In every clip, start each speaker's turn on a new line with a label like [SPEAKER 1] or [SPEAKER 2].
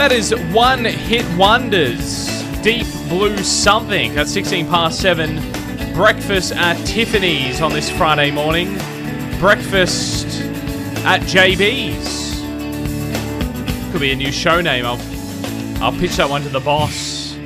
[SPEAKER 1] That is one hit wonders. Deep Blue Something. That's 16 past 7. Breakfast at Tiffany's on this Friday morning. Breakfast at JB's. Could be a new show name. I'll, I'll pitch that one to the boss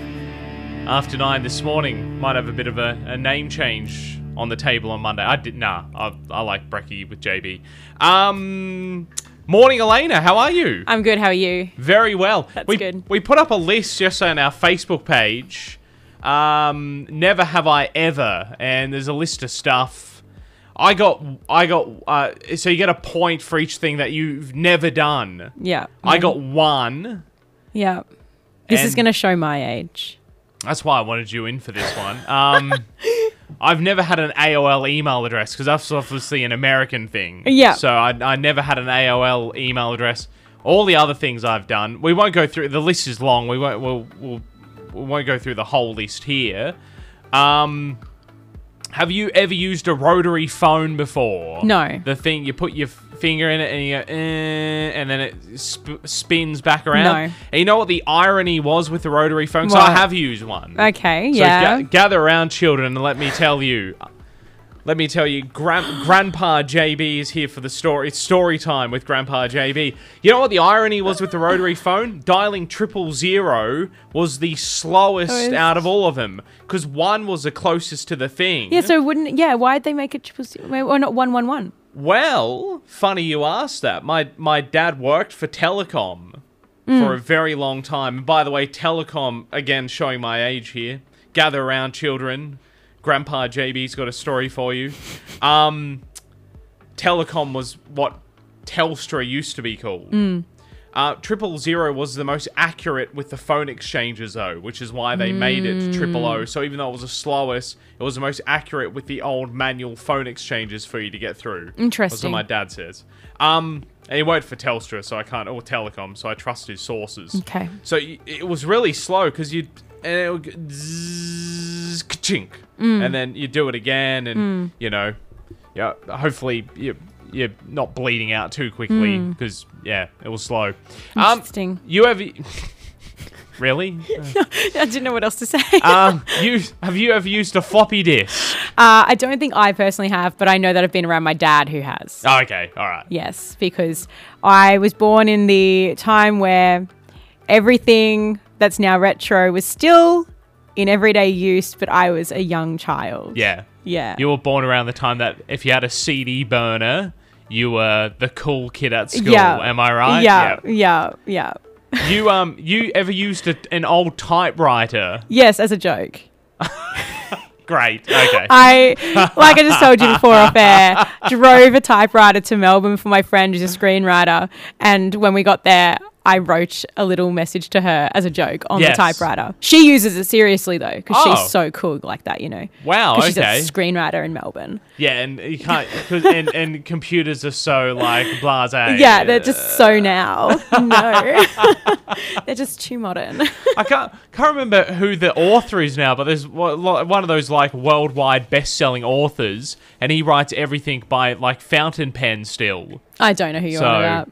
[SPEAKER 1] after nine this morning. Might have a bit of a, a name change on the table on Monday. I did nah. I, I like Brecky with JB. Um, morning, Elena. How are you?
[SPEAKER 2] I'm good. How are you?
[SPEAKER 1] Very well.
[SPEAKER 2] That's
[SPEAKER 1] we,
[SPEAKER 2] good.
[SPEAKER 1] We put up a list just on our Facebook page. Um, never have I ever, and there's a list of stuff. I got, I got. Uh, so you get a point for each thing that you've never done.
[SPEAKER 2] Yeah.
[SPEAKER 1] I got one.
[SPEAKER 2] Yeah. This is going to show my age.
[SPEAKER 1] That's why I wanted you in for this one. Um, I've never had an AOL email address because that's obviously an American thing.
[SPEAKER 2] Yeah.
[SPEAKER 1] So I, I never had an AOL email address. All the other things I've done, we won't go through. The list is long. We won't. We'll, we'll, we won't go through the whole list here. Um, have you ever used a rotary phone before?
[SPEAKER 2] No.
[SPEAKER 1] The thing you put your finger in it and you go, eh, and then it sp- spins back around.
[SPEAKER 2] No.
[SPEAKER 1] And you know what the irony was with the rotary phone? So I have used one.
[SPEAKER 2] Okay.
[SPEAKER 1] So
[SPEAKER 2] yeah.
[SPEAKER 1] ga- gather around, children, and let me tell you. Let me tell you, Gran- Grandpa JB is here for the story. It's story time with Grandpa JB. You know what the irony was with the rotary phone? Dialing triple zero was the slowest
[SPEAKER 2] Oh,
[SPEAKER 1] out of all of them because one was the closest to the thing.
[SPEAKER 2] yeah. So wouldn't yeah? Why'd they make it triple zero or not one one one?
[SPEAKER 1] Well, funny you asked that. My my dad worked for telecom for mm. a very long time. And by the way, telecom again showing my age here. Gather around, children. Grandpa JB's got a story for you. Um, telecom was what Telstra used to be called. Uh, triple zero was the most accurate with the phone exchanges, though, which is why they made it triple O. So even though it was the slowest, it was the most accurate with the old manual phone exchanges for you to get through. Interesting. That's what my dad says. Um, and he worked for Telstra, so I can't, or Telecom, so I trust his sources.
[SPEAKER 2] Okay.
[SPEAKER 1] So y- it was really slow because you'd and it would go zzz, ka-chink,
[SPEAKER 2] Mm.
[SPEAKER 1] and then you do it again, and you know, yeah, hopefully you you're not bleeding out too quickly because yeah, it was slow. Um,
[SPEAKER 2] Mm. Interesting.
[SPEAKER 1] you ever really?
[SPEAKER 2] I didn't know what else to say.
[SPEAKER 1] um, you have you ever used a floppy disk?
[SPEAKER 2] Uh, I don't think I personally have, but I know that I've been around my dad who has.
[SPEAKER 1] Oh, okay, all right.
[SPEAKER 2] Yes, because I was born in the time where everything that's now retro was still in everyday use, but I was a young child.
[SPEAKER 1] Yeah.
[SPEAKER 2] Yeah.
[SPEAKER 1] You were born around the time that if you had a CD burner, you were the cool kid at school.
[SPEAKER 2] yeah.
[SPEAKER 1] Am I right?
[SPEAKER 2] Yeah. Yeah. Yeah.
[SPEAKER 1] You um you ever used a, an old typewriter?
[SPEAKER 2] Yes, as a joke.
[SPEAKER 1] Great. Okay.
[SPEAKER 2] I, like I just told you before off air, drove a typewriter to Melbourne for my friend who's a screenwriter. And when we got there, I wrote a little message to her as a joke on
[SPEAKER 1] Yes.
[SPEAKER 2] the typewriter. She uses it seriously though, because
[SPEAKER 1] Oh.
[SPEAKER 2] she's so cool like that, you know.
[SPEAKER 1] Wow,
[SPEAKER 2] 'Cause she's
[SPEAKER 1] okay.
[SPEAKER 2] a screenwriter in Melbourne.
[SPEAKER 1] yeah, and you can't 'cause- and, and computers are so like blasé.
[SPEAKER 2] Yeah, they're just so now. No, they're just too modern.
[SPEAKER 1] I can't can't remember who the author is now, but there's one one of those like worldwide best-selling authors, and he writes everything by like fountain pen still.
[SPEAKER 2] I don't know who you're
[SPEAKER 1] So-
[SPEAKER 2] on about.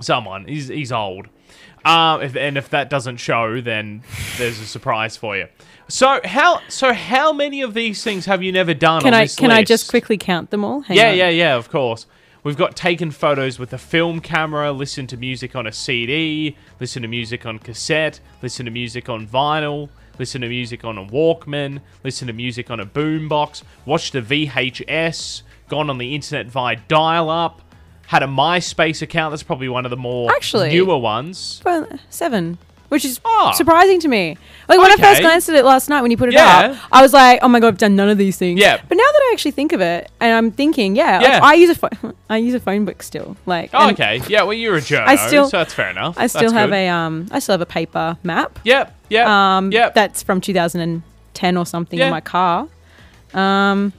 [SPEAKER 1] Someone. He's he's old. Um, if, and if that doesn't show, then there's a surprise for you. So how so how many of these things have you never done?
[SPEAKER 2] Can
[SPEAKER 1] on
[SPEAKER 2] I can I just quickly count them all? Hang
[SPEAKER 1] Yeah,
[SPEAKER 2] on.
[SPEAKER 1] yeah, yeah. Of course. We've got taken photos with a film camera, listen to music on a CD, listen to music on cassette, listen to music on vinyl, listen to music on a Walkman, listen to music on a boombox, watched a VHS, gone on the internet via dial-up, had a MySpace account. That's probably one of the more
[SPEAKER 2] Actually-
[SPEAKER 1] newer ones.
[SPEAKER 2] Well, seven, which is
[SPEAKER 1] Ah.
[SPEAKER 2] surprising to me. Like when I first glanced at it last night when you put it
[SPEAKER 1] Yeah.
[SPEAKER 2] up, I was like, "Oh my god, I've done none of these things."
[SPEAKER 1] Yeah.
[SPEAKER 2] But now that I actually think of it, and I'm thinking, yeah, like, I use a phone. I use a phone book still. Like,
[SPEAKER 1] Oh, okay. Yeah, well, you're a journo,
[SPEAKER 2] I still-
[SPEAKER 1] so that's fair enough.
[SPEAKER 2] I still
[SPEAKER 1] That's
[SPEAKER 2] have
[SPEAKER 1] good.
[SPEAKER 2] a um, I still have a paper map.
[SPEAKER 1] Yep, yep,
[SPEAKER 2] Um,
[SPEAKER 1] yep.
[SPEAKER 2] that's from 2010 or something
[SPEAKER 1] Yeah.
[SPEAKER 2] in my car. Um,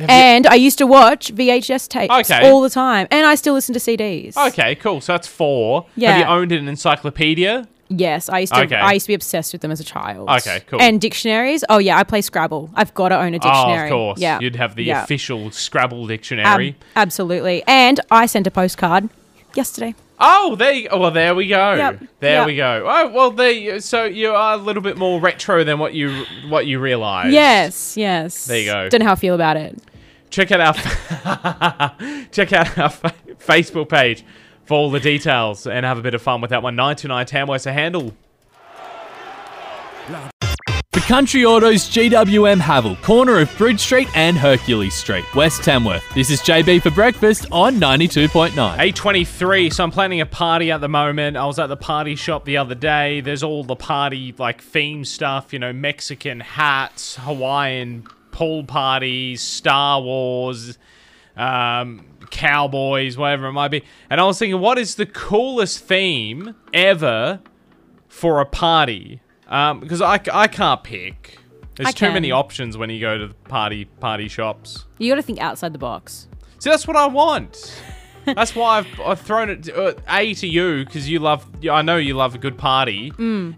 [SPEAKER 1] Have you-
[SPEAKER 2] and I used to watch VHS tapes
[SPEAKER 1] Okay.
[SPEAKER 2] all the time, and I still listen to CDs.
[SPEAKER 1] Okay, cool. So that's four.
[SPEAKER 2] Yeah.
[SPEAKER 1] Have you owned an encyclopedia?
[SPEAKER 2] Yes, I used to.
[SPEAKER 1] Okay.
[SPEAKER 2] I used to be obsessed with them as a child.
[SPEAKER 1] Okay, cool.
[SPEAKER 2] And dictionaries. Oh yeah, I play Scrabble. I've got to own a dictionary.
[SPEAKER 1] Oh, of course.
[SPEAKER 2] Yeah,
[SPEAKER 1] You'd have the
[SPEAKER 2] Yeah.
[SPEAKER 1] official Scrabble
[SPEAKER 2] Ab-
[SPEAKER 1] dictionary.
[SPEAKER 2] absolutely. And I sent a postcard yesterday.
[SPEAKER 1] Oh, there you, well, there we go.
[SPEAKER 2] Yep,
[SPEAKER 1] There
[SPEAKER 2] yep.
[SPEAKER 1] we go. Oh, well, there. You, so you are a little bit more retro than what you what you realize.
[SPEAKER 2] Yes, yes.
[SPEAKER 1] There you go.
[SPEAKER 2] Don't know how I feel about it.
[SPEAKER 1] Check out our check out our Facebook page for all the details and have a bit of fun with that one. Nine two nine Tamworth's a handle.
[SPEAKER 3] For Country Autos GWM Haval, corner of Bridge Street and Hercules Street, West Tamworth. This is JB for breakfast on 92.9.
[SPEAKER 1] A23, so I'm planning a party at the moment. I was at the party shop the other day. There's all the party, like, theme stuff, you know, Mexican hats, Hawaiian pool parties, Star Wars, um, cowboys, whatever it might be. And I was thinking, what is the coolest theme ever for a party? Um, because I, I can't pick. There's
[SPEAKER 2] I
[SPEAKER 1] too many options when you go to the party party shops.
[SPEAKER 2] You got to think outside the box.
[SPEAKER 1] See, that's what I want. That's why I've, I've thrown it uh, a to you because you love. I know you love a good party,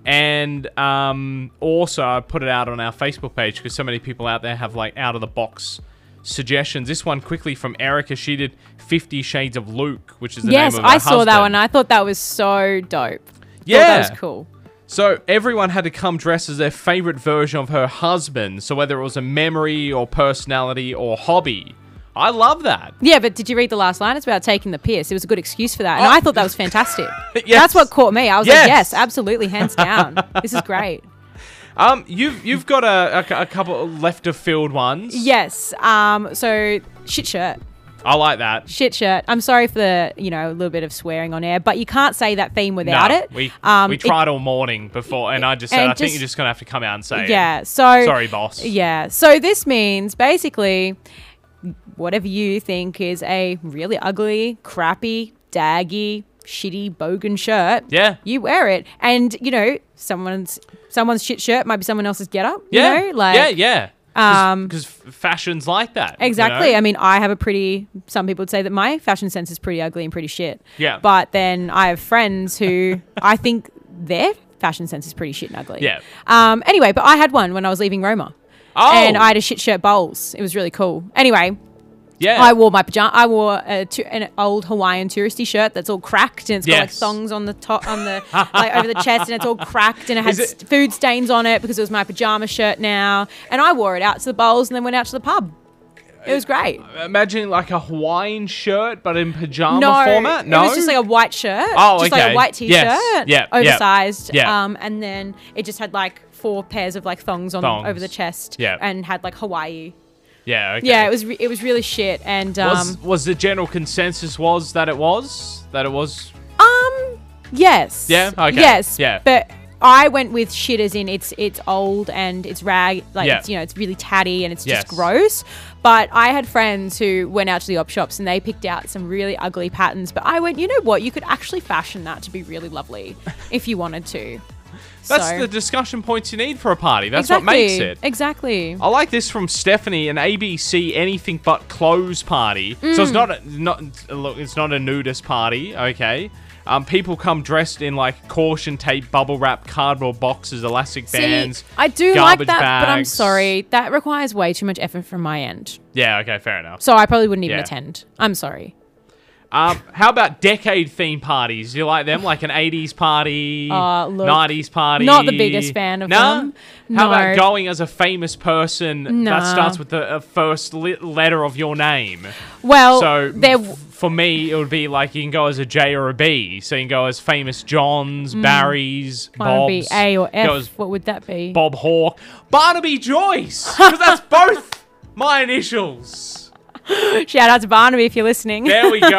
[SPEAKER 1] and um, also I put it out on our Facebook page because so many people out there have like out of the box suggestions. This one quickly from Erica. She did Fifty Shades of Luke, which is the
[SPEAKER 2] yes,
[SPEAKER 1] name of her
[SPEAKER 2] I saw that one. I thought that was so dope.
[SPEAKER 1] Yeah.
[SPEAKER 2] that was cool.
[SPEAKER 1] So everyone had to come dressed as their favorite version of her husband. So whether it was a memory or personality or hobby, I love that.
[SPEAKER 2] Yeah, but did you read the last line? It's about taking the piss. It was a good excuse for that, and
[SPEAKER 1] Oh.
[SPEAKER 2] I thought that was fantastic.
[SPEAKER 1] Yes.
[SPEAKER 2] That's what caught me. I was
[SPEAKER 1] Yes.
[SPEAKER 2] like, yes, absolutely, hands down. this is great.
[SPEAKER 1] Um, you've you've got a, a, a couple left of field ones.
[SPEAKER 2] Yes. Um. So shit shirt.
[SPEAKER 1] I like that.
[SPEAKER 2] Shit shirt. I'm sorry for the you know a little bit of swearing on air, but you can't say that theme without
[SPEAKER 1] no,
[SPEAKER 2] it.
[SPEAKER 1] We
[SPEAKER 2] um,
[SPEAKER 1] we
[SPEAKER 2] it-
[SPEAKER 1] tried all morning before, and I just said I think you're just gonna have to come out and say, it.
[SPEAKER 2] Yeah. So
[SPEAKER 1] sorry, boss.
[SPEAKER 2] Yeah. So this means basically whatever you think is a really ugly, crappy, daggy, shitty bogan shirt.
[SPEAKER 1] Yeah.
[SPEAKER 2] You wear it. And, you know, someone's someone's shit shirt might be someone else's get up.
[SPEAKER 1] Yeah,
[SPEAKER 2] You know? Like
[SPEAKER 1] yeah, yeah.
[SPEAKER 2] um,
[SPEAKER 1] Because fashion's like that. you
[SPEAKER 2] Exactly.
[SPEAKER 1] know?
[SPEAKER 2] I mean, I have a pretty. Some people would say that my fashion sense is pretty ugly and pretty shit.
[SPEAKER 1] Yeah.
[SPEAKER 2] But then I have friends who I think their fashion sense is pretty shit and ugly.
[SPEAKER 1] Yeah.
[SPEAKER 2] Um. Anyway, but I had one when I was leaving Roma.
[SPEAKER 1] Oh.
[SPEAKER 2] And I had a shit shirt bowls. It was really cool. Anyway,
[SPEAKER 1] yeah.
[SPEAKER 2] I wore my pajama. I wore a an old Hawaiian touristy shirt that's all cracked and it's got like thongs on the top, on the like over the chest, and it's all cracked and it has
[SPEAKER 1] it-
[SPEAKER 2] food stains on it because it was my pajama shirt now. And I wore it out to the bowls and then went out to the pub. It was great.
[SPEAKER 1] Imagine like a Hawaiian shirt, but in pajama
[SPEAKER 2] no,
[SPEAKER 1] format. No,
[SPEAKER 2] it was just like a white shirt.
[SPEAKER 1] Oh,
[SPEAKER 2] just
[SPEAKER 1] okay.
[SPEAKER 2] like a white t-shirt,
[SPEAKER 1] Yes. Yep.
[SPEAKER 2] oversized.
[SPEAKER 1] Yeah.
[SPEAKER 2] Um, and then it just had like four pairs of like thongs on
[SPEAKER 1] Thongs.
[SPEAKER 2] over the chest.
[SPEAKER 1] Yeah.
[SPEAKER 2] and had like Hawaii.
[SPEAKER 1] Yeah. Okay.
[SPEAKER 2] Yeah, it was re- it was really shit. And um,
[SPEAKER 1] Was was the general consensus was that it was that it was
[SPEAKER 2] Um. Yes.
[SPEAKER 1] Yeah? Okay.
[SPEAKER 2] Yes.
[SPEAKER 1] Yeah.
[SPEAKER 2] But I went with shit as in it's it's old and it's rag like
[SPEAKER 1] Yeah.
[SPEAKER 2] it's you know it's really tatty and it's
[SPEAKER 1] Yes.
[SPEAKER 2] just gross. But I had friends who went out to the op shops and they picked out some really ugly patterns. But I went, you know what? You could actually fashion that to be really lovely if you wanted to.
[SPEAKER 1] That's
[SPEAKER 2] So-
[SPEAKER 1] the discussion points you need for a party. That's
[SPEAKER 2] exactly.
[SPEAKER 1] what makes it.
[SPEAKER 2] Exactly.
[SPEAKER 1] I like this from Stephanie, an ABC anything but clothes party. So
[SPEAKER 2] Mm.
[SPEAKER 1] it's not a, not look, it's not a nudist party, okay? Um, people come dressed in like caution tape, bubble wrap, cardboard boxes, elastic bands.
[SPEAKER 2] See, I do like that, but I'm sorry. That requires way too much effort from my end.
[SPEAKER 1] Yeah, okay, fair enough.
[SPEAKER 2] So I probably wouldn't even
[SPEAKER 1] Yeah.
[SPEAKER 2] attend. I'm sorry.
[SPEAKER 1] Um, how about decade theme parties? Do you like them? Like an 80s party,
[SPEAKER 2] Uh, look,
[SPEAKER 1] 90s party?
[SPEAKER 2] not the biggest fan of
[SPEAKER 1] Nah?
[SPEAKER 2] them.
[SPEAKER 1] How about
[SPEAKER 2] No.
[SPEAKER 1] going as a famous person that starts with the uh, first li- letter of your name?
[SPEAKER 2] Well,
[SPEAKER 1] So for me, it would be like you can go as a J or a B. So you can go as famous Johns, Barrys,
[SPEAKER 2] One would
[SPEAKER 1] Bobs.
[SPEAKER 2] be A or F. What would that be?
[SPEAKER 1] Bob Hawke, Barnaby Joyce, because that's both my initials.
[SPEAKER 2] Shout out to Barnaby if you're listening.
[SPEAKER 1] There we go.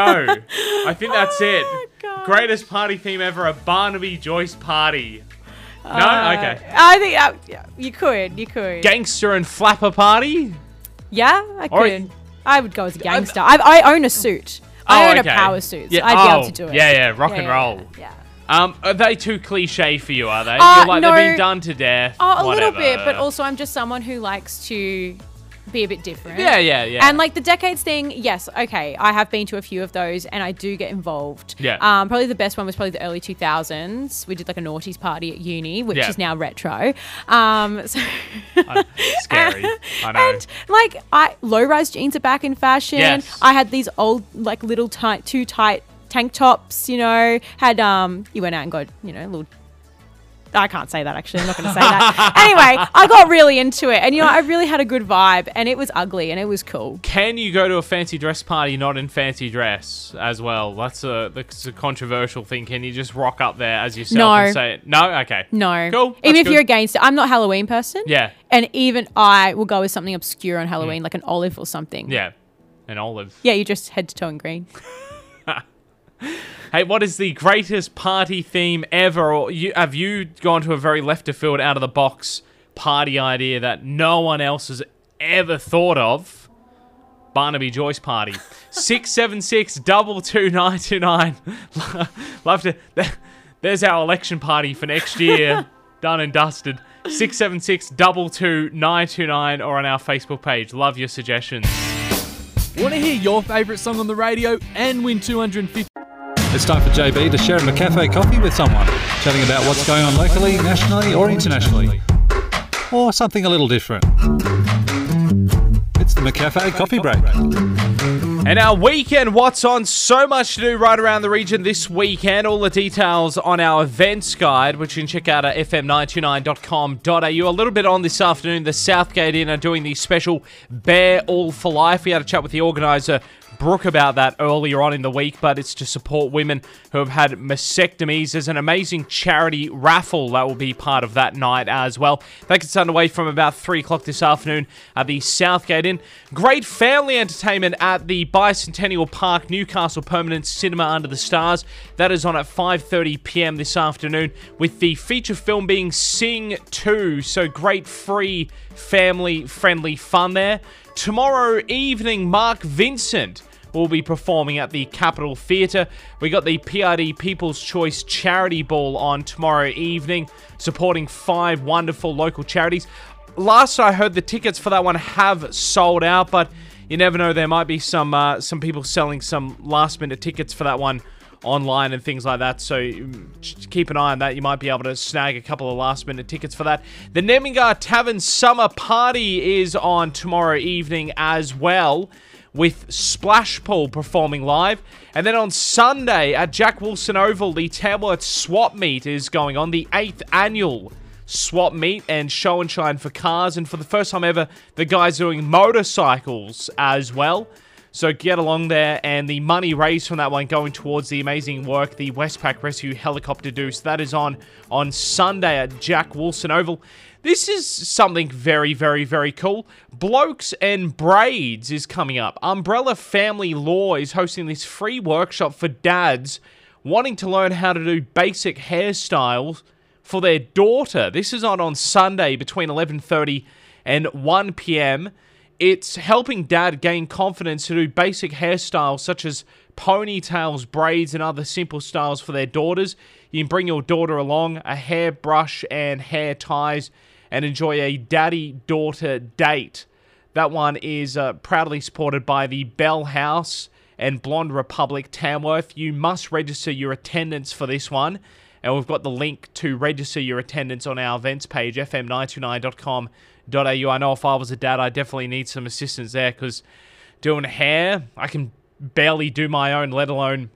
[SPEAKER 1] I think that's it.
[SPEAKER 2] Oh,
[SPEAKER 1] Greatest party theme ever, a Barnaby Joyce party. No?
[SPEAKER 2] Uh,
[SPEAKER 1] okay.
[SPEAKER 2] I think uh, you could. You could.
[SPEAKER 1] Gangster and flapper party?
[SPEAKER 2] yeah, I could. I would go as a gangster. I, I own a suit. I
[SPEAKER 1] Oh,
[SPEAKER 2] own
[SPEAKER 1] okay.
[SPEAKER 2] a power suit. So
[SPEAKER 1] Yeah,
[SPEAKER 2] I'd be
[SPEAKER 1] oh,
[SPEAKER 2] able to do it.
[SPEAKER 1] yeah, yeah, rock
[SPEAKER 2] Yeah,
[SPEAKER 1] and
[SPEAKER 2] yeah,
[SPEAKER 1] roll.
[SPEAKER 2] Yeah.
[SPEAKER 1] Um, are they too cliche for you, are they?
[SPEAKER 2] Uh,
[SPEAKER 1] You're like
[SPEAKER 2] no.
[SPEAKER 1] they've been done to death.
[SPEAKER 2] Oh, a little bit, but also I'm just someone who likes to be a bit different.
[SPEAKER 1] Yeah, yeah, yeah.
[SPEAKER 2] And like the decades thing, yes, okay. I have been to a few of those, and I do get involved.
[SPEAKER 1] Yeah.
[SPEAKER 2] Um, probably the best one was probably the early 2000s. We did like a naughties party at uni, which
[SPEAKER 1] Yeah.
[SPEAKER 2] is now retro. Um, so
[SPEAKER 1] I- scary. I know.
[SPEAKER 2] And like, I low rise jeans are back in fashion.
[SPEAKER 1] Yes.
[SPEAKER 2] I had these old, like little tight, too tight tank tops. You know, had um, you went out and got you know a little. I can't say that actually. I'm not going to say that. anyway, I got really into it, and you know, I really had a good vibe, and it was ugly, and it was cool.
[SPEAKER 1] Can you go to a fancy dress party not in fancy dress as well? That's a that's a controversial thing. Can you just rock up there as yourself
[SPEAKER 2] No.
[SPEAKER 1] and say it? No, okay,
[SPEAKER 2] No,
[SPEAKER 1] Cool,
[SPEAKER 2] Even if
[SPEAKER 1] good.
[SPEAKER 2] you're against it, I'm not a Halloween person.
[SPEAKER 1] yeah,
[SPEAKER 2] And even I will go with something obscure on Halloween, mm. like an olive or something.
[SPEAKER 1] yeah, an olive.
[SPEAKER 2] Yeah, you just head to toe in green.
[SPEAKER 1] Hey, what is the greatest party theme ever? Or you, have you gone to a very left of field, out of the box party idea that no one else has ever thought of? Barnaby Joyce party. 676 double two nine two nine. Love to. There's our election party for next year. Done and dusted. 676 double two nine two nine or on our Facebook page. Love your suggestions.
[SPEAKER 3] Want to hear your favourite song on the radio and win 250
[SPEAKER 4] It's time for JB to share a cafe coffee with someone, chatting about what's going on locally, nationally, or internationally. Or something a little different. It's the McCafe Coffee Break.
[SPEAKER 1] And our weekend, what's on? So much to do right around the region this weekend. All the details on our events guide, which you can check out at fm929.com.au. A little bit on this afternoon, the Southgate Inn are doing the special Bear All for Life. We had a chat with the organiser, Brooke, about that earlier on in the week, but it's to support women who have had mastectomies. There's an amazing charity raffle that will be part of that night as well. That gets underway from about 3 o'clock this afternoon at the Southgate Inn. Great family entertainment at the Bicentennial Park Newcastle Permanent Cinema Under the Stars. That is on at 5:30 p.m. this afternoon with the feature film being Sing 2. So great free family friendly fun there. Tomorrow evening Mark Vincent will be performing at the Capitol Theatre. We got the PRD People's Choice Charity Ball on tomorrow evening, supporting five wonderful local charities. Last I heard, the tickets for that one have sold out, but you never know. There might be some uh, some people selling some last minute tickets for that one online and things like that. So mm, keep an eye on that. You might be able to snag a couple of last minute tickets for that. The Nemingha Tavern Summer Party is on tomorrow evening as well. With Splash Pool performing live. And then on Sunday at Jack Wilson Oval, the Tamworth Swap Meet is going on, the 8th annual swap meet and show and shine for cars. And for the first time ever, the guys doing motorcycles as well. So get along there, and the money raised from that one going towards the amazing work the Westpac Rescue Helicopter do. So that is on on Sunday at Jack Wilson Oval. This is something very, very, very cool. Blokes and Braids is coming up. Umbrella Family Law is hosting this free workshop for dads wanting to learn how to do basic hairstyles for their daughter. This is on on Sunday between 11:30 and 1 p.m. It's helping dad gain confidence to do basic hairstyles such as ponytails, braids, and other simple styles for their daughters. You can bring your daughter along, a hairbrush and hair ties, and enjoy a daddy daughter date. That one is uh, proudly supported by the Bell House and Blonde Republic Tamworth. You must register your attendance for this one. And we've got the link to register your attendance on our events page, fm929.com.au. I know if I was a dad, I definitely need some assistance there because doing hair, I can barely do my own, let alone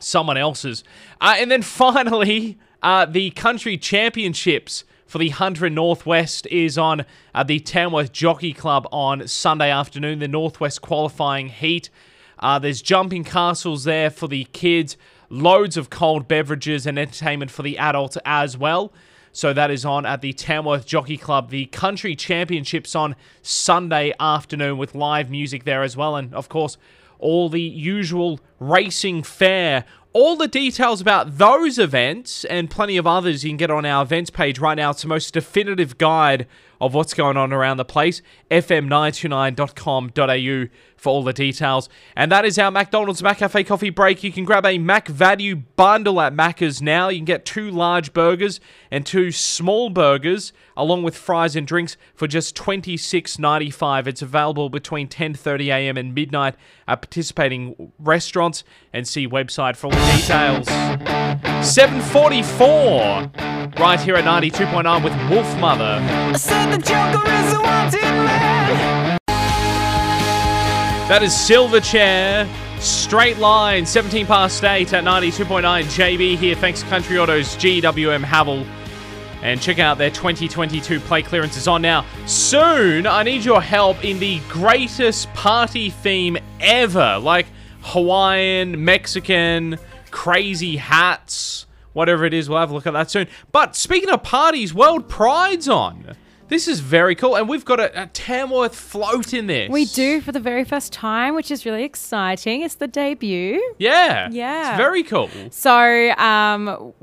[SPEAKER 1] someone else's. Uh, and then finally, uh, the country championships for the 100 Northwest is on uh, the Tamworth Jockey Club on Sunday afternoon, the Northwest qualifying heat. Uh, there's jumping castles there for the kids, loads of cold beverages and entertainment for the adults as well. So that is on at the Tamworth Jockey Club. The country championships on Sunday afternoon with live music there as well. And of course, all the usual racing fare. All the details about those events and plenty of others you can get on our events page right now. It's the most definitive guide of what's going on around the place. fm929.com.au for all the details. And that is our McDonald's McCafe coffee break. You can grab a Mac Value bundle at Macca's now. You can get two large burgers and two small burgers along with fries and drinks for just $26.95. It's available between 10:30 a.m. and midnight at participating restaurants and see website for all the details. 744 right here at 92.9 with Wolfmother. That is Silverchair Straight line, 17 past 8 at 92.9 JB here. Thanks to Country Autos GWM Haval. And check out their 2022 play clearances on now. Soon, I need your help in the greatest party theme ever. Like Hawaiian, Mexican, crazy hats, whatever it is. We'll have a look at that soon. But speaking of parties, World Pride's on. This is very cool. And we've got a, a Tamworth float in this.
[SPEAKER 2] We do for the very first time, which is really exciting. It's the debut.
[SPEAKER 1] Yeah.
[SPEAKER 2] Yeah.
[SPEAKER 1] It's very cool.
[SPEAKER 2] So, um,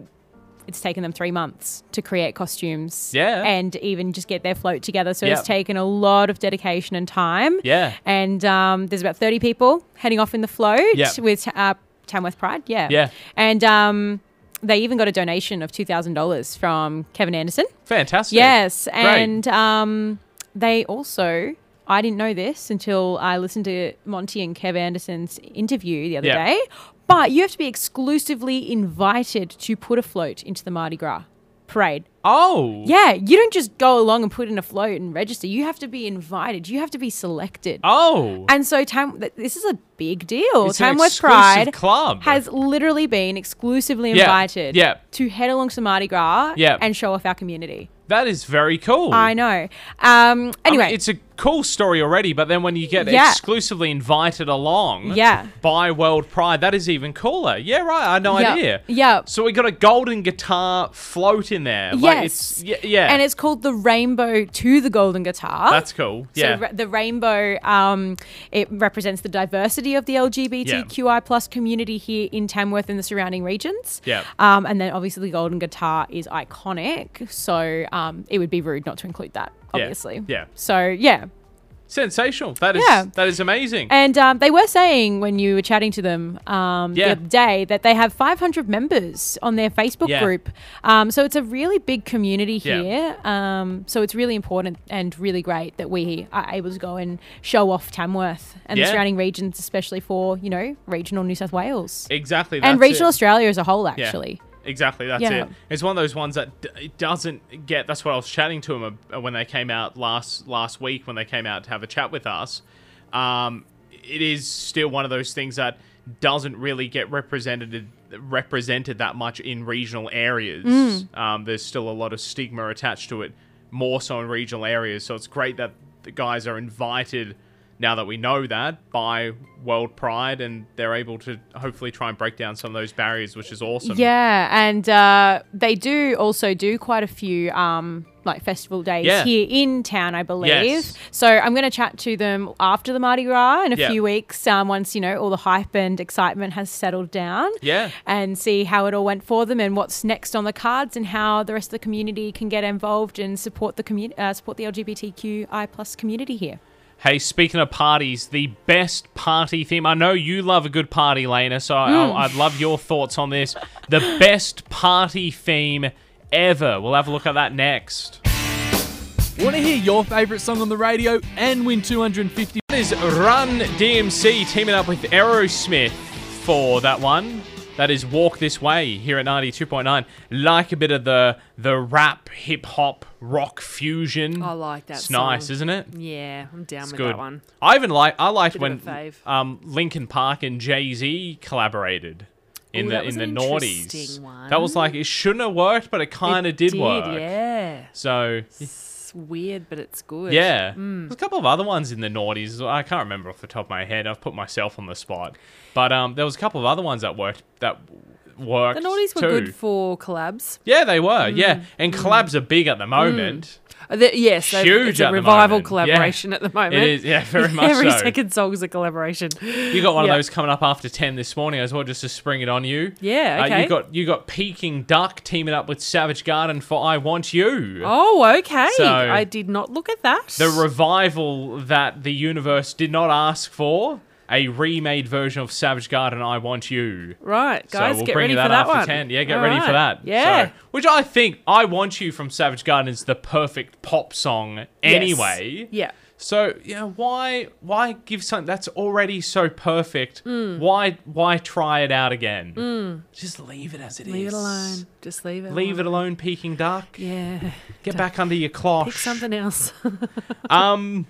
[SPEAKER 2] it's taken them three months to create costumes.
[SPEAKER 1] Yeah.
[SPEAKER 2] And even just get their float together. So
[SPEAKER 1] Yep.
[SPEAKER 2] it's taken a lot of dedication and time.
[SPEAKER 1] Yeah.
[SPEAKER 2] And um, there's about 30 people heading off in the float
[SPEAKER 1] Yep.
[SPEAKER 2] with uh, Tamworth Pride. Yeah.
[SPEAKER 1] Yeah.
[SPEAKER 2] And um, they even got a donation of $2,000 from Kevin Anderson.
[SPEAKER 1] Fantastic.
[SPEAKER 2] Yes, and um, they also. I didn't know this until I listened to Monty and Kev Anderson's interview the other
[SPEAKER 1] Yeah.
[SPEAKER 2] day. But you have to be exclusively invited to put a float into the Mardi Gras parade.
[SPEAKER 1] Oh.
[SPEAKER 2] Yeah, you don't just go along and put in a float and register. You have to be invited. You have to be selected.
[SPEAKER 1] Oh.
[SPEAKER 2] And so Tam, this is a big deal.
[SPEAKER 1] It's
[SPEAKER 2] Tamworth Pride
[SPEAKER 1] club.
[SPEAKER 2] has literally been exclusively
[SPEAKER 1] Yeah,
[SPEAKER 2] invited
[SPEAKER 1] yeah.
[SPEAKER 2] to head along to Mardi Gras
[SPEAKER 1] Yeah.
[SPEAKER 2] and show off our community.
[SPEAKER 1] That is very cool.
[SPEAKER 2] I know. Um,
[SPEAKER 1] I mean,
[SPEAKER 2] anyway,
[SPEAKER 1] it's a cool story already, but then when you get
[SPEAKER 2] Yeah.
[SPEAKER 1] exclusively invited along
[SPEAKER 2] Yeah.
[SPEAKER 1] by World Pride, that is even cooler. Yeah, right. I had no
[SPEAKER 2] Yeah.
[SPEAKER 1] idea.
[SPEAKER 2] Yeah.
[SPEAKER 1] So we got a golden guitar float in there. Like it's
[SPEAKER 2] yes.
[SPEAKER 1] yeah, yeah.
[SPEAKER 2] And it's called the Rainbow to the Golden Guitar.
[SPEAKER 1] That's cool.
[SPEAKER 2] So
[SPEAKER 1] Yeah.
[SPEAKER 2] ra- the rainbow, um, it represents the diversity of the LGBTQI plus community here in Tamworth and the surrounding regions.
[SPEAKER 1] Yeah.
[SPEAKER 2] Um, and then obviously the golden guitar is iconic, so um, it would be rude not to include that. Obviously.
[SPEAKER 1] Yeah.
[SPEAKER 2] So yeah,
[SPEAKER 1] Sensational. That is
[SPEAKER 2] Yeah.
[SPEAKER 1] that is amazing.
[SPEAKER 2] and um, they were saying when you were chatting to them um,
[SPEAKER 1] Yeah.
[SPEAKER 2] the other day that they have 500 members on their Facebook
[SPEAKER 1] Yeah.
[SPEAKER 2] group. Um, so it's a really big community
[SPEAKER 1] Yeah.
[SPEAKER 2] here. Um, so it's really important and really great that we are able to go and show off Tamworth and
[SPEAKER 1] Yeah.
[SPEAKER 2] the surrounding regions, especially for you know regional New South Wales
[SPEAKER 1] exactly.
[SPEAKER 2] and regional
[SPEAKER 1] it.
[SPEAKER 2] Australia as a whole.
[SPEAKER 1] Yeah.
[SPEAKER 2] Actually,
[SPEAKER 1] Exactly, that's
[SPEAKER 2] Yeah.
[SPEAKER 1] it. It's one of those ones that d- it doesn't get. That's what I was chatting to him when they came out last last week when they came out to have a chat with us. Um, it is still one of those things that doesn't really get represented represented that much in regional areas.
[SPEAKER 2] Mm.
[SPEAKER 1] Um, there's still a lot of stigma attached to it, more so in regional areas. So it's great that the guys are invited now that we know that by World Pride, and they're able to hopefully try and break down some of those barriers, which is awesome.
[SPEAKER 2] yeah, and uh, they do also do quite a few. Um, like festival days
[SPEAKER 1] Yeah.
[SPEAKER 2] here in town, I believe.
[SPEAKER 1] Yes.
[SPEAKER 2] So I'm going to chat to them after the Mardi Gras in a
[SPEAKER 1] Yeah.
[SPEAKER 2] few weeks, um, once you know all the hype and excitement has settled down.
[SPEAKER 1] Yeah.
[SPEAKER 2] and see how it all went for them and what's next on the cards and how the rest of the community can get involved and support the community, uh, support the LGBTQI plus community here.
[SPEAKER 1] Hey, speaking of parties, the best party theme. I know you love a good party, Lena, so I
[SPEAKER 2] Mm.
[SPEAKER 1] I, I'd love your thoughts on this. The best party theme ever. We'll have a look at that next.
[SPEAKER 3] Want to hear your favourite song on the radio and win 250
[SPEAKER 1] That is Run DMC teaming up with Aerosmith for that one. That is Walk This Way here at 92.9. Like a bit of the the rap, hip hop, rock fusion.
[SPEAKER 5] I like that
[SPEAKER 1] It's
[SPEAKER 5] song.
[SPEAKER 1] nice, isn't it?
[SPEAKER 5] Yeah, I'm down with
[SPEAKER 1] good.
[SPEAKER 5] that one.
[SPEAKER 1] I even like I liked when
[SPEAKER 5] of a fave.
[SPEAKER 1] um Linkin Park and Jay Z collaborated in
[SPEAKER 5] Ooh,
[SPEAKER 1] the in the noughties.
[SPEAKER 5] one.
[SPEAKER 1] That was like it shouldn't have worked, but it kind of did, work.
[SPEAKER 5] Yeah.
[SPEAKER 1] So
[SPEAKER 5] It's weird, but it's good.
[SPEAKER 1] yeah,
[SPEAKER 5] Mm.
[SPEAKER 1] there's a couple of other ones in the noughties. I can't remember off the top of my head. I've put myself on the spot, but um, there was a couple of other ones that worked that worked.
[SPEAKER 5] The Naughties were
[SPEAKER 1] too.
[SPEAKER 5] good for collabs.
[SPEAKER 1] Yeah, they were. Yeah, and collabs are big at the moment.
[SPEAKER 5] Uh, the- yes,
[SPEAKER 1] Huge
[SPEAKER 5] a
[SPEAKER 1] the
[SPEAKER 5] revival collaboration
[SPEAKER 1] Yeah.
[SPEAKER 5] at the moment.
[SPEAKER 1] It is. Yeah, very much
[SPEAKER 5] Every
[SPEAKER 1] so.
[SPEAKER 5] second song is a collaboration.
[SPEAKER 1] You got one
[SPEAKER 5] Yeah.
[SPEAKER 1] of those coming up after ten this morning as well, just to spring it on you.
[SPEAKER 5] Yeah,
[SPEAKER 1] Uh,
[SPEAKER 5] okay.
[SPEAKER 1] you got you got Peking Duk teaming up with Savage Garden for "I Want You."
[SPEAKER 5] Oh, okay.
[SPEAKER 1] So-
[SPEAKER 5] I did not look at that.
[SPEAKER 1] The revival that the universe did not ask for. A remade version of Savage Garden, "I Want You."
[SPEAKER 5] right, guys,
[SPEAKER 1] so we'll
[SPEAKER 5] get
[SPEAKER 1] bring
[SPEAKER 5] ready
[SPEAKER 1] you that
[SPEAKER 5] for that
[SPEAKER 1] after
[SPEAKER 5] one.
[SPEAKER 1] 10. Yeah, get
[SPEAKER 5] All
[SPEAKER 1] ready for that.
[SPEAKER 5] Yeah.
[SPEAKER 1] So- which I think I Want You from Savage Garden is the perfect pop song
[SPEAKER 5] Yes.
[SPEAKER 1] anyway.
[SPEAKER 5] Yeah.
[SPEAKER 1] So, you know, why why give something that's already so perfect?
[SPEAKER 5] Hmm.
[SPEAKER 1] Why why try it out again? Just leave it as it is.
[SPEAKER 5] Leave it alone. Just leave it.
[SPEAKER 1] Leave it
[SPEAKER 5] alone.
[SPEAKER 1] alone, Peking Duk.
[SPEAKER 5] Yeah.
[SPEAKER 1] Get back under your cloche.
[SPEAKER 5] Pick something else.
[SPEAKER 1] Um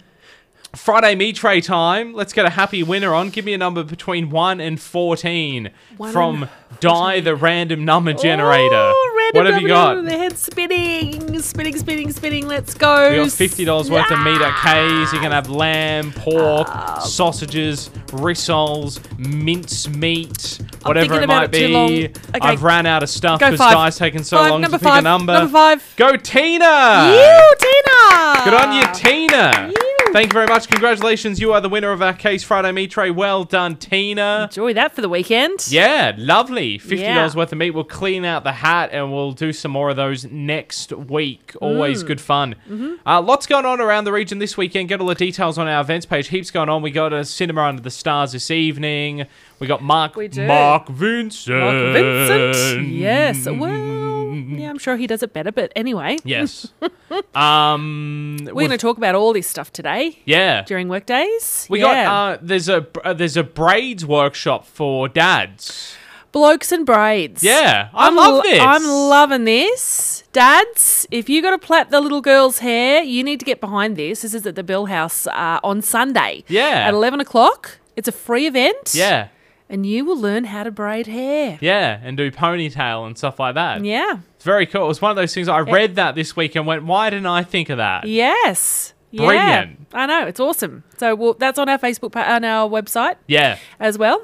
[SPEAKER 1] Friday me tray time. Let's get a happy winner on. Give me a number between 1 and 14
[SPEAKER 5] One
[SPEAKER 1] from
[SPEAKER 5] and
[SPEAKER 1] Die the Random Number Generator.
[SPEAKER 5] Oh, random
[SPEAKER 1] what have you got?
[SPEAKER 5] The head spinning, spinning, spinning, spinning. Let's go.
[SPEAKER 1] We got fifty dollars worth of meat at K's. You can have lamb, pork,
[SPEAKER 5] Ah.
[SPEAKER 1] sausages, rissoles, mince meat, whatever it might
[SPEAKER 5] it
[SPEAKER 1] be.
[SPEAKER 5] Okay.
[SPEAKER 1] I've ran out of stuff because. Guy's taken so
[SPEAKER 5] Five,
[SPEAKER 1] long to pick
[SPEAKER 5] five,
[SPEAKER 1] a number.
[SPEAKER 5] number five.
[SPEAKER 1] Go Tina!
[SPEAKER 5] You, Tina.
[SPEAKER 1] Good on you, Tina.
[SPEAKER 5] You.
[SPEAKER 1] Thank you very much. Congratulations. You are the winner of our Case Friday Meat Tray. Well done, Tina.
[SPEAKER 5] Enjoy that for the weekend.
[SPEAKER 1] Yeah, lovely. $50
[SPEAKER 5] Yeah.
[SPEAKER 1] worth of meat. We'll clean out the hat and we'll do some more of those next week. Always
[SPEAKER 5] Mm.
[SPEAKER 1] good fun.
[SPEAKER 5] Mm-hmm.
[SPEAKER 1] Uh, lots going on around the region this weekend. Get all the details on our events page. Heaps going on. We got a cinema under the stars this evening. We got Mark
[SPEAKER 5] We do.
[SPEAKER 1] Mark Vincent.
[SPEAKER 5] Mark Vincent. Yes. Well, yeah, I'm sure he does it better, but anyway.
[SPEAKER 1] Yes. um
[SPEAKER 5] We're going to talk about all this stuff today
[SPEAKER 1] Yeah.
[SPEAKER 5] during work days.
[SPEAKER 1] We
[SPEAKER 5] yeah.
[SPEAKER 1] got uh there's a uh, there's a braids workshop for dads.
[SPEAKER 5] blokes and braids.
[SPEAKER 1] Yeah. I
[SPEAKER 5] I'm
[SPEAKER 1] love
[SPEAKER 5] lo-
[SPEAKER 1] this.
[SPEAKER 5] I'm loving this. Dads, if you got to plait the little girl's hair, you need to get behind this. This is at the Bill House uh, on Sunday.
[SPEAKER 1] Yeah.
[SPEAKER 5] At 11 o'clock. It's a free event.
[SPEAKER 1] Yeah.
[SPEAKER 5] And you will learn how to braid hair.
[SPEAKER 1] Yeah, and do ponytail and stuff like that.
[SPEAKER 5] Yeah.
[SPEAKER 1] It's very cool. It was one of those things I read that this week and went, why didn't I think of that?
[SPEAKER 5] Yes. Yeah.
[SPEAKER 1] Brilliant.
[SPEAKER 5] I know. It's awesome. So well, that's on our Facebook pa- on our website
[SPEAKER 1] Yeah.
[SPEAKER 5] as well.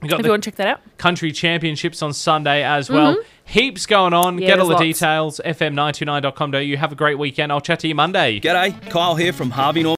[SPEAKER 1] We got
[SPEAKER 5] If
[SPEAKER 1] the
[SPEAKER 5] you want to check that out.
[SPEAKER 1] country championships on Sunday as well. Heaps going on.
[SPEAKER 5] Mm-hmm. Yeah,
[SPEAKER 1] Get all the
[SPEAKER 5] there's lots.
[SPEAKER 1] details. FM929.com.au. Have a great weekend. I'll chat to you Monday.
[SPEAKER 6] G'day, Kyle here from Harvey Norman.